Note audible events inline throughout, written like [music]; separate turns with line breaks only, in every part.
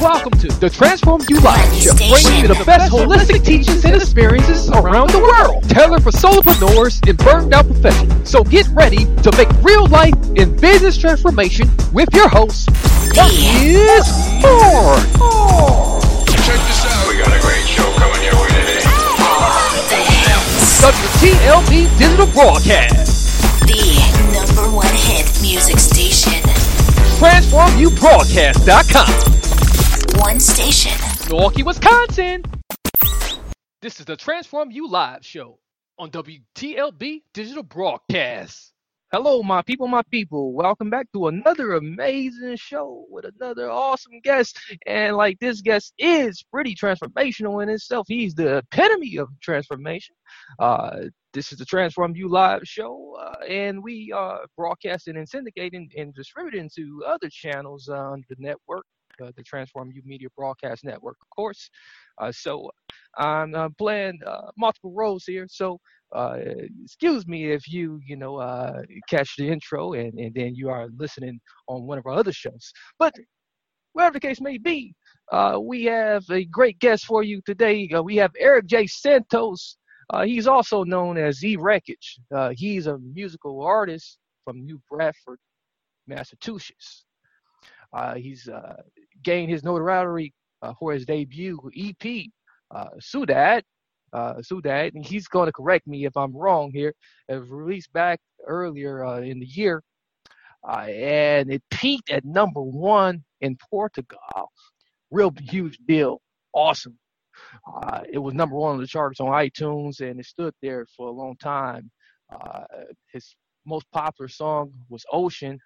Welcome to the Transform You Life Show, bringing you the best holistic teachings and experiences around the world, tailored for solopreneurs and burned out professionals. So get ready to make real life and business transformation with your host, Marcus Ford.
Check this out. We got a great show coming your way today.
WTLB Digital Broadcast,
The number one hit music station.
TransformUBroadcast.com,
One station.
Milwaukee, Wisconsin. This is the Transform You Live Show on WTLB Digital Broadcast. Hello, my people, my people. Welcome back to another amazing show with another awesome guest. And like this guest is pretty transformational in itself. He's the epitome of transformation. Uh, this is the Transform You Live show, uh, and we are broadcasting and syndicating and distributing to other channels on the network, uh, the Transform You Media Broadcast Network, of course. Uh, so I'm uh, playing uh, multiple roles here. So uh, excuse me if you, you know, catch the intro and, and then you are listening on one of our other shows. But whatever the case may be, we have a great guest for you today. We have Eric J. Santos. He's also known as E Wreckage. He's a musical artist from New Bedford, Massachusetts. Uh, he's uh, gained his notoriety uh, for his debut EP, Sudad. Sudad, and he's going to correct me if I'm wrong here. It was released back earlier in the year, and it peaked at number one in Portugal. Real huge deal. Awesome. Uh, it was number one on the charts on iTunes, and it stood there for a long time. Uh, his most popular song was Ocean,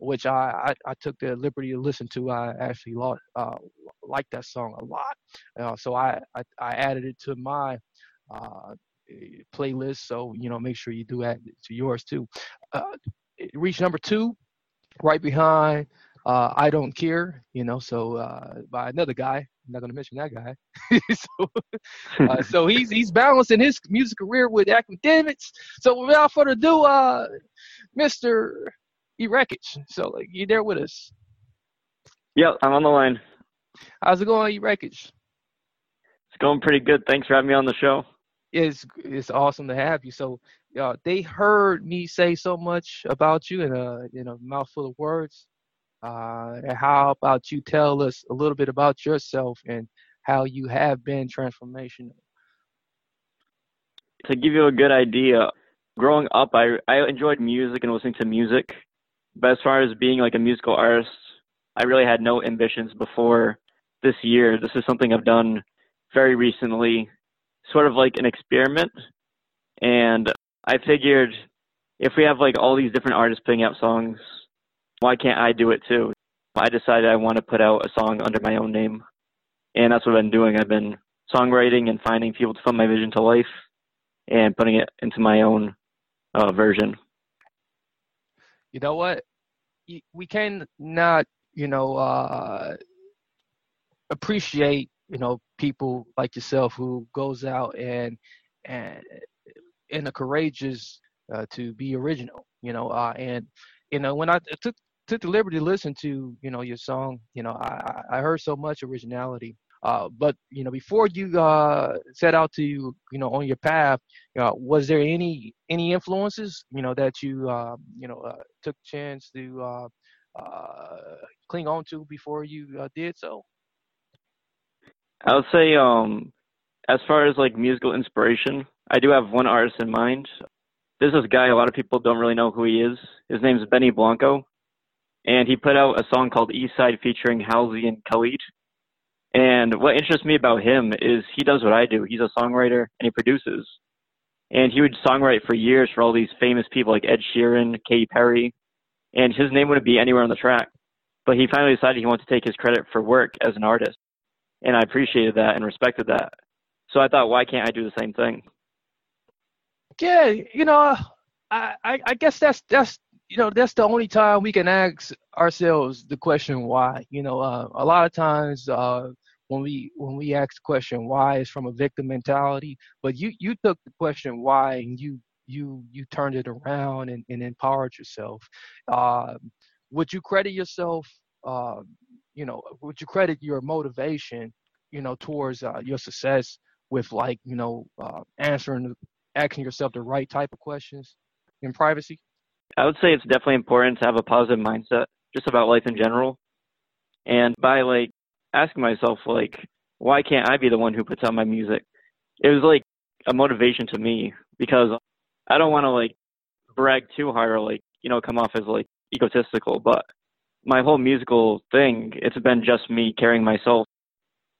which I, I, I took the liberty to listen to. I actually uh, liked that song a lot, uh, so I, I I added it to my uh, eh, playlist. So you know, make sure you do add it to yours too. Uh, it reached number two, right behind uh, I Don't Care. You know, so uh, by another guy. I'm not gonna mention that guy. [laughs] so, uh, so [laughs] he's he's balancing his music career with academics. So without further ado, uh, Mr. E Wreckage. So like you there with us?
Yep, I'm on the line.
How's it going, E Wreckage?
It's going pretty good. Thanks for having me on the show.
It's it's awesome to have you. So uh, they heard me say so much about you in a in a mouthful of words. Uh, and how about you tell us a little bit about yourself and how you have been transformational?
To give you a good idea, growing up, I I enjoyed music and listening to music, but as far as being like a musical artist, I really had no ambitions before this year. This is something I've done very recently, sort of like an experiment, and I figured if we have like all these different artists putting out songs, why can't I do it too? I decided I want to put out a song under my own name, and that's what I've been doing. I've been songwriting and finding people to fund my vision to life, and putting it into my own uh, version.
You know what? We can not, you know, uh, appreciate, you know, people like yourself who goes out and and and are courageous uh, to be original, you know, uh, and you know when I took took the liberty to listen to you know your song, you know, I I I heard so much originality. Uh, but you know, before you uh, set out to you know on your path, uh, was there any any influences you know that you uh, you know uh, took chance to uh, uh, cling on to before you did so?
I would say, um, as far as like musical inspiration, I do have one artist in mind. There's this guy, a lot of people don't really know who he is. His name's Benny Blanco, and he put out a song called East Side featuring Halsey and Khalid. And what interests me about him is he does what I do. He's a songwriter and he produces. And he would songwrite for years for all these famous people like Ed Sheeran, Katy Perry, and his name wouldn't be anywhere on the track. but he finally decided he wanted to take his credit for work as an artist, and I appreciated that and respected that. So I thought, why can't I do the same thing?
Yeah, you know, I, I, I guess that's that's you know that's the only time we can ask ourselves the question why. You know, uh, a lot of times uh, when we when we ask the question why is from a victim mentality, but you you took the question why and you you you turned it around and, and empowered yourself. Uh, would you credit yourself? Uh, you know, would you credit your motivation? You know, towards uh, your success with like you know uh, answering asking yourself the right type of questions in privacy?
I would say it's definitely important to have a positive mindset just about life in general. And by like asking myself like why can't I be the one who puts out my music? It was like a motivation to me because I don't want to like brag too hard or like, you know, come off as like egotistical, but my whole musical thing, it's been just me carrying myself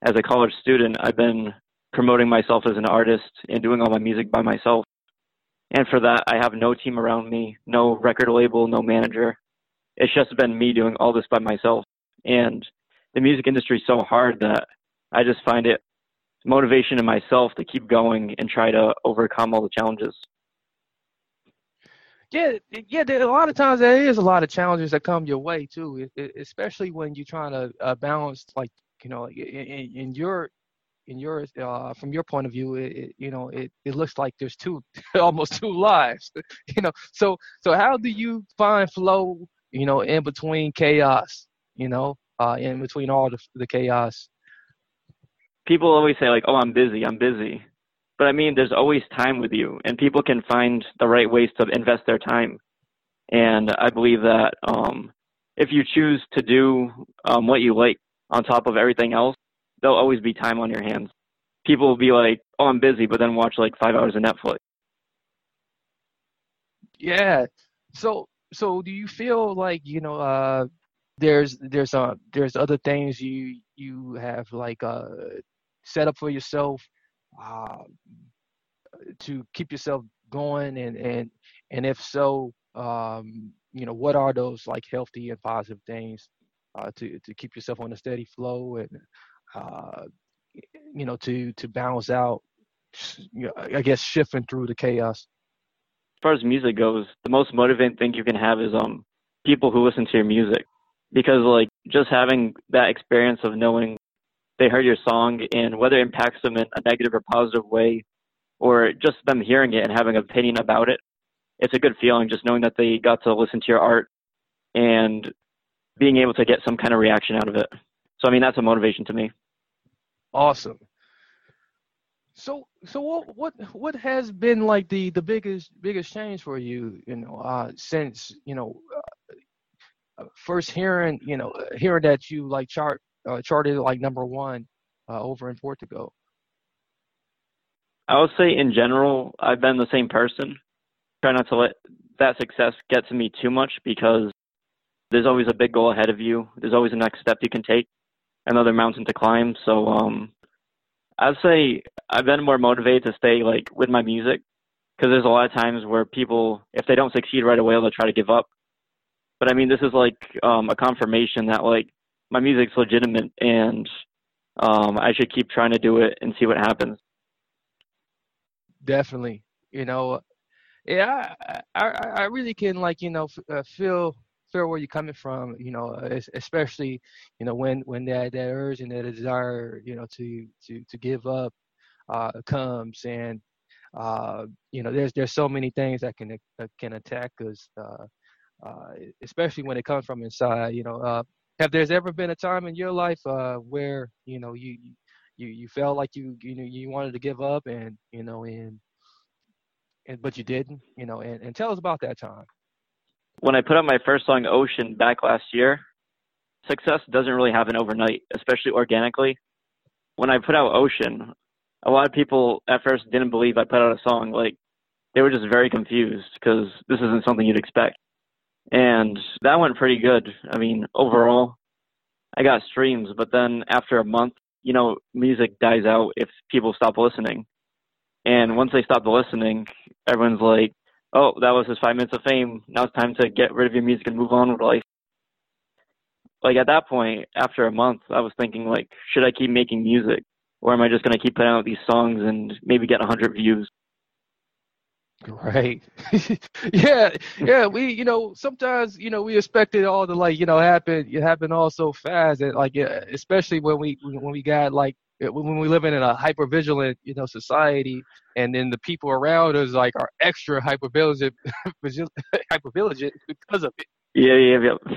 as a college student. I've been promoting myself as an artist and doing all my music by myself. And for that, I have no team around me, no record label, no manager. It's just been me doing all this by myself. And the music industry is so hard that I just find it motivation in myself to keep going and try to overcome all the challenges.
Yeah, yeah. There, a lot of times there is a lot of challenges that come your way too, especially when you're trying to uh, balance, like you know, in, in your in your uh, from your point of view, it, it, you know it, it looks like there's two [laughs] almost two lives. [laughs] you know, so so how do you find flow? You know, in between chaos. You know, uh, in between all the the chaos.
People always say like, "Oh, I'm busy. I'm busy," but I mean, there's always time with you, and people can find the right ways to invest their time. And I believe that um, if you choose to do um, what you like on top of everything else, there'll always be time on your hands. People will be like, "Oh, I'm busy," but then watch like five hours of Netflix.
Yeah. So, so do you feel like you know, uh, there's there's uh there's other things you you have like uh set up for yourself uh, to keep yourself going and and and if so um you know what are those like healthy and positive things uh, to to keep yourself on a steady flow and uh, you know, to to balance out, I guess shifting through the chaos.
As far as music goes, the most motivating thing you can have is um people who listen to your music, because like just having that experience of knowing they heard your song and whether it impacts them in a negative or positive way, or just them hearing it and having an opinion about it, it's a good feeling just knowing that they got to listen to your art and being able to get some kind of reaction out of it. So I mean that's a motivation to me.
Awesome. So so what what what has been like the the biggest biggest change for you you know uh since you know uh, first hearing you know hearing that you like chart uh, charted like number one uh, over in Portugal.
I would say in general I've been the same person. Try not to let that success get to me too much because there's always a big goal ahead of you. There's always a next step you can take another mountain to climb. So um, I'd say I've been more motivated to stay like with my music because there's a lot of times where people, if they don't succeed right away, they'll try to give up. But I mean, this is like um, a confirmation that like my music's legitimate and um, I should keep trying to do it and see what happens.
Definitely, you know, yeah, I I, I really can like you know uh, feel feel where you're coming from, you know, especially, you know, when when that that urge and that desire, you know, to to to give up uh, comes, and uh, you know, there's there's so many things that can uh, can attack us, uh, uh, especially when it comes from inside. You know, uh, have there's ever been a time in your life uh, where you know you you you felt like you you know you wanted to give up, and you know, and and but you didn't, you know, and, and tell us about that time
when I put out my first song, Ocean, back last year, success doesn't really happen overnight, especially organically. When I put out Ocean, a lot of people at first didn't believe I put out a song. Like, they were just very confused because this isn't something you'd expect. And that went pretty good. I mean, overall, I got streams, but then after a month, you know, music dies out if people stop listening. And once they stop listening, everyone's like, oh, that was his five minutes of fame. Now it's time to get rid of your music and move on with life. like at that point, after a month, I was thinking like, should I keep making music, or am I just gonna keep putting out these songs and maybe get a hundred views?
Right. [laughs] yeah, yeah. We, you know, sometimes, you know, we expect it all to like, you know, happen. It happen all so fast, and like, especially when we when we got like Uh, when we live in a hyper vigilant, you know, society, and then the people around us like are extra hyper [laughs] [laughs] vigilant because of it.
Yeah, yeah, yeah.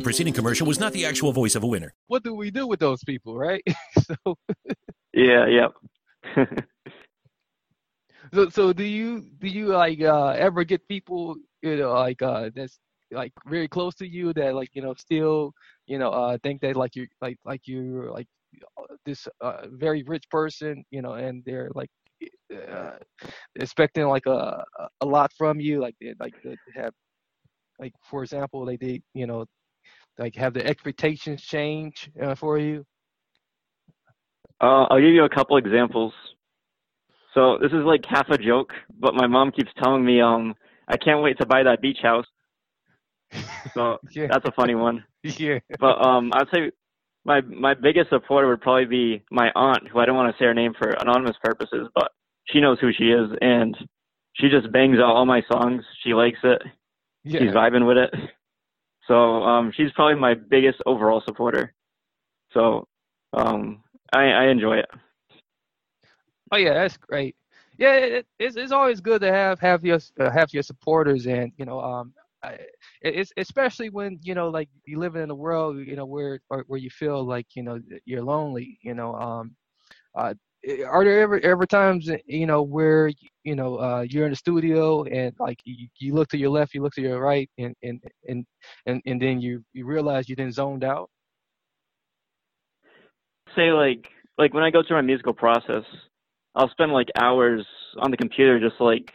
preceding commercial was not the actual voice of a winner.
What do we do with those people, right? [laughs] so
Yeah, yep. [laughs]
so so do you do you like uh ever get people you know like uh that's like very close to you that like you know still you know uh think that like you like like you're like this uh, very rich person you know and they're like uh, expecting like a a lot from you like they like they have like for example like they you know like have the expectations change uh, for you
Uh, I'll give you a couple examples. So this is like half a joke, but my mom keeps telling me, um, I can't wait to buy that beach house. [laughs] So
yeah
that's a funny one.
yeah
But um, I'd say my my biggest supporter would probably be my aunt, who I don't want to say her name for anonymous purposes, but she knows who she is, and she just bangs out all my songs. She likes it.
Yeah.
She's vibing with it. So um, she's probably my biggest overall supporter. So um, I, I enjoy it.
Oh yeah, that's great. Yeah, it, it's it's always good to have have your uh, have your supporters, and you know, um, I, it's especially when you know, like you living in a world, you know, where where you feel like you know you're lonely. You know, um, uh, are there ever ever times you know where you know uh you're in the studio and like you, you look to your left, you look to your right, and and and and, and then you you realize you then zoned out.
Say like like when I go through my musical process, I'll spend like hours on the computer just like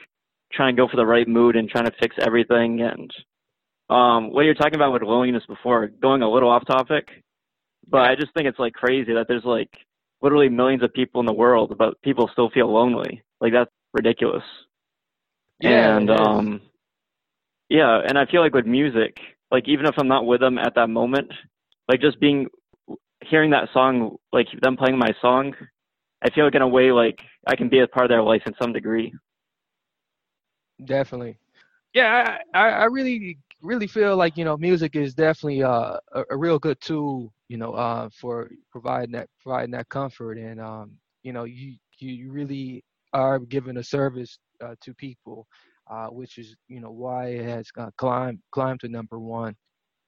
trying to go for the right mood and trying to fix everything. And um, what you're talking about with loneliness before, going a little off topic, but I just think it's like crazy that there's like literally millions of people in the world, but people still feel lonely. Like that's ridiculous.
Yeah,
and um yeah and i feel like with music like even if i'm not with them at that moment like just being hearing that song like them playing my song i feel like in a way like i can be a part of their life in some degree
Definitely. Yeah, I, I really really feel like you know music is definitely uh, a, a real good tool you know uh, for providing that providing that comfort and um, you know you you really are giving a service uh, to people, uh, which is you know why it has uh, climbed climbed to number one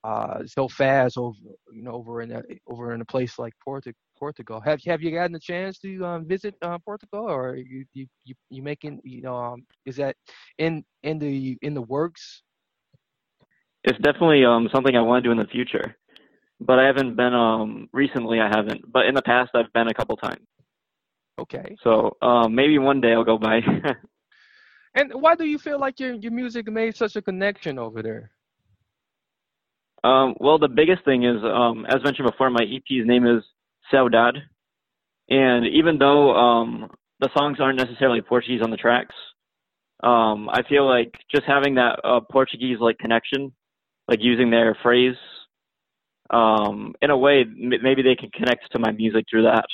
uh, so fast over you know over in a, over in a place like Portu- Portugal. Have have you gotten a chance to um, visit uh, Portugal, or you you you, you making you know um, is that in in the in the works?
it's definitely um something i want to do in the future but i haven't been um recently i haven't but in the past i've been a couple times
Okay.
so um maybe one day i'll go by [laughs]
And why do you feel like your your music made such a connection over there?
Um, well, the biggest thing is, um, as mentioned before, my EP's name is Saudade, and even though um, the songs aren't necessarily Portuguese on the tracks, um, I feel like just having that uh, Portuguese like connection, like using their phrase, um, in a way, maybe they can connect to my music through that,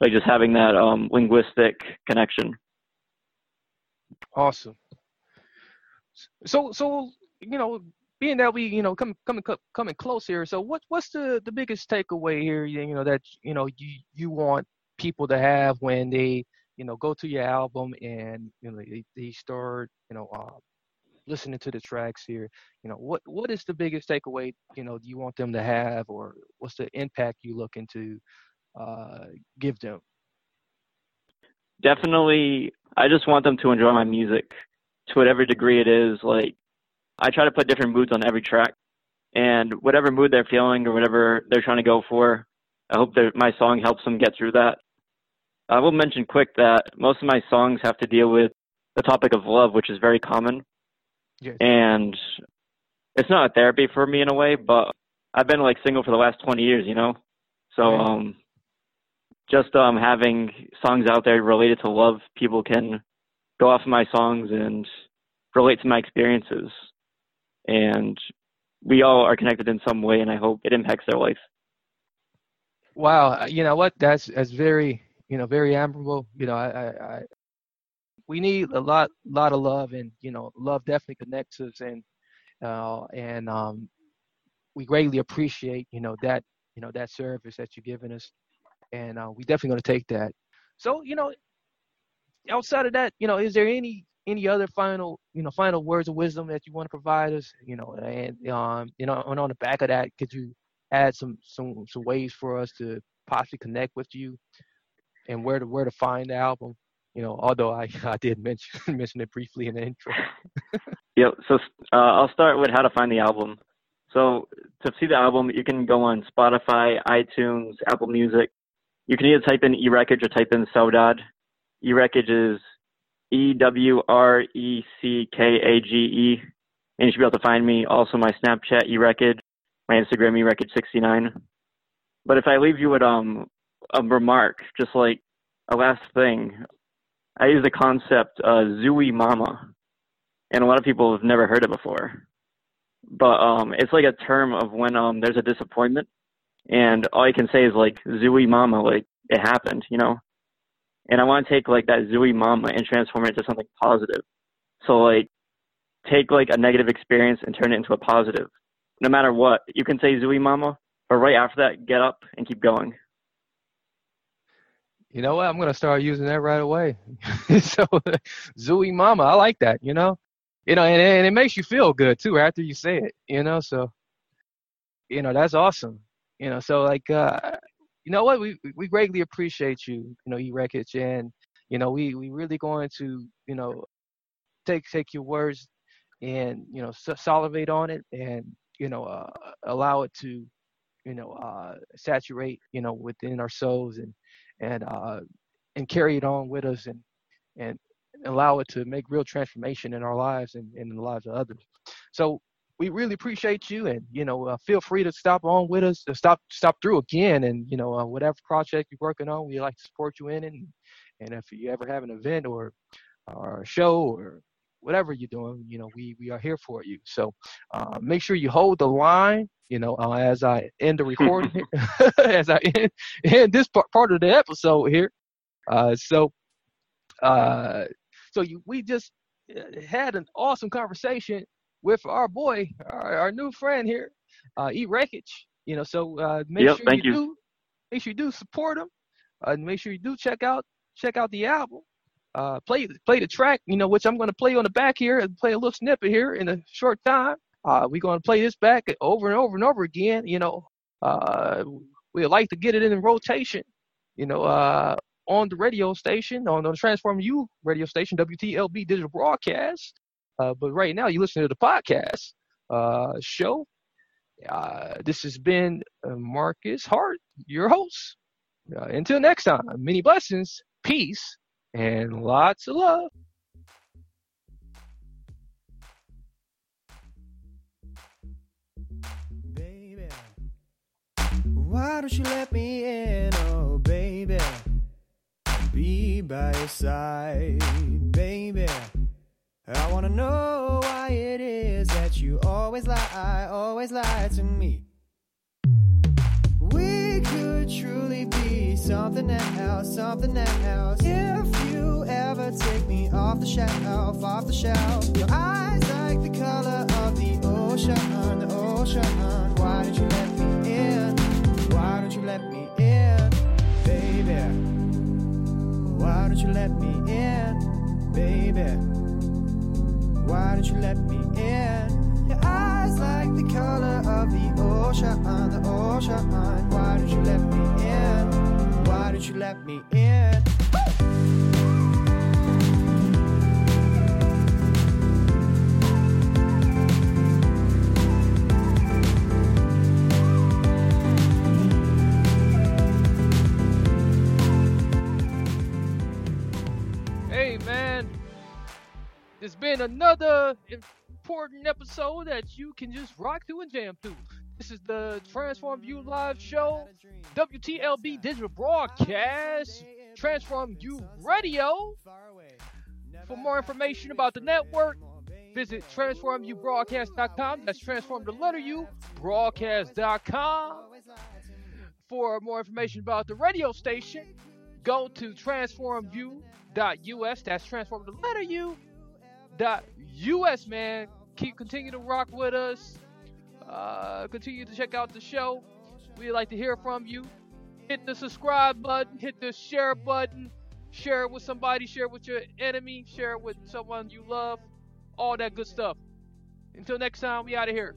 like just having that um, linguistic connection.
Awesome. So so you know, being that we you know come coming coming close here. So what what's the the biggest takeaway here? You you know that you know you you want people to have when they you know go to your album and you know they, they start you know uh, listening to the tracks here. You know what what is the biggest takeaway you know do you want them to have, or what's the impact you looking to uh, give them?
definitely i just want them to enjoy my music to whatever degree it is like i try to put different moods on every track and whatever mood they're feeling or whatever they're trying to go for, I hope that my song helps them get through that. I will mention quick that most of my songs have to deal with the topic of love, which is very common.
Yes.
And it's not a therapy for me in a way, but I've been like single for the last 20 years, you know? So,
Right.
um, just, um, having songs out there related to love, people can go off of my songs and relate to my experiences. And we all are connected in some way, and I hope it impacts their life.
Wow, you know what? That's that's very you know very admirable. You know, I, I, I we need a lot lot of love, and you know, love definitely connects us, and uh, and um, we greatly appreciate you know that you know that service that you're giving us, and uh, we definitely going to take that. So you know, outside of that, you know, is there any any other final you know final words of wisdom that you want to provide us? You know, and um, you know, and on the back of that, could you add some some some ways for us to possibly connect with you and where to where to find the album you know although i [laughs] i did mention [laughs] mention it briefly in the intro [laughs]
Yep. So uh, I'll start with how to find the album. So to see the album, you can go on Spotify, iTunes, Apple Music. You can either type in eWreckage or type in Saudade. eWreckage is E W R E C K A G E, and you should be able to find me. Also, my Snapchat eWreckage, my Instagram eWreckage69. But if I leave you with um a remark, just like a last thing, I use the concept uh, Zooey Mama and a lot of people have never heard it before. But um, it's like a term of when um, there's a disappointment, and all you can say is like "zooey mama," like it happened, you know. And I want to take like that "zooey mama" and transform it into something positive. So like, take like a negative experience and turn it into a positive. No matter what, you can say "zooey mama," but right after that, get up and keep going.
You know what? I'm to start using that right away. [laughs] So zooey mama i like that you know? You know and, and it makes you feel good too after you say it you know? So you know that's awesome you know? So like uh you know what? We we greatly appreciate you you know e wreckage and you know we we really going to you know take take your words and you know salivate on it and you know uh allow it to you know uh saturate you know within our souls and and uh and carry it on with us and and allow it to make real transformation in our lives and, and in the lives of others. So we really appreciate you and you know uh, feel free to stop on with us to stop stop through again and you know uh, whatever project you're working on we like to support you in it. And, and if you ever have an event or or a show or whatever you're doing you know we we are here for you so uh, make sure you hold the line you know uh, as i end the recording [laughs] [laughs] as i end, end this part, part of the episode here uh, so uh, so you, we just uh, had an awesome conversation with our boy, our, our new friend here, uh, E Wreckage. You know, so uh, make
Yep,
sure you,
you.
do make sure you do support him. Uh, and make sure you do check out check out the album. Uh, play play the track, you know, which I'm going to play on the back here and play a little snippet here in a short time. Uh, we're going to play this back over and over and over again. You know, uh, we like to get it in rotation. You know, uh, on the radio station, on the Transform U radio station, WTLB digital broadcast. Uh, but right now, you listen to the podcast uh, show. Uh, this has been uh, Marcus Hart, your host. Uh, until next time, many blessings, peace, and lots of love.
Baby, why don't you let me in, oh baby? Be by your side, baby. I wanna know why it is that you always lie, always lie to me. Truly be something else, something else. If you ever take me off the shelf, off the shelf. Your eyes like the color of the ocean, on the ocean. Why don't you let me in? Why don't you let me in, baby? Why don't you let me in, baby? Why don't you let me in? Your eyes like the color of the ocean, the ocean all shine. Why did you let me in? Why did you let me in?
Hey man, it's been another important episode that you can just rock to and jam to. This is the Transform View Live Show, WTLB Digital Broadcast, Transform View Radio. For more information about the network, visit transformubroadcast.com. That's transform the letter U, broadcast.com. For more information about the radio station, go to transformu.us. That's transform the letter U dot us, man. Keep continue to rock with us. Uh, continue to check out the show. We'd like to hear from you. Hit the subscribe button, hit the share button, share it with somebody, share it with your enemy, share it with someone you love, all that good stuff. Until next time, we out of here.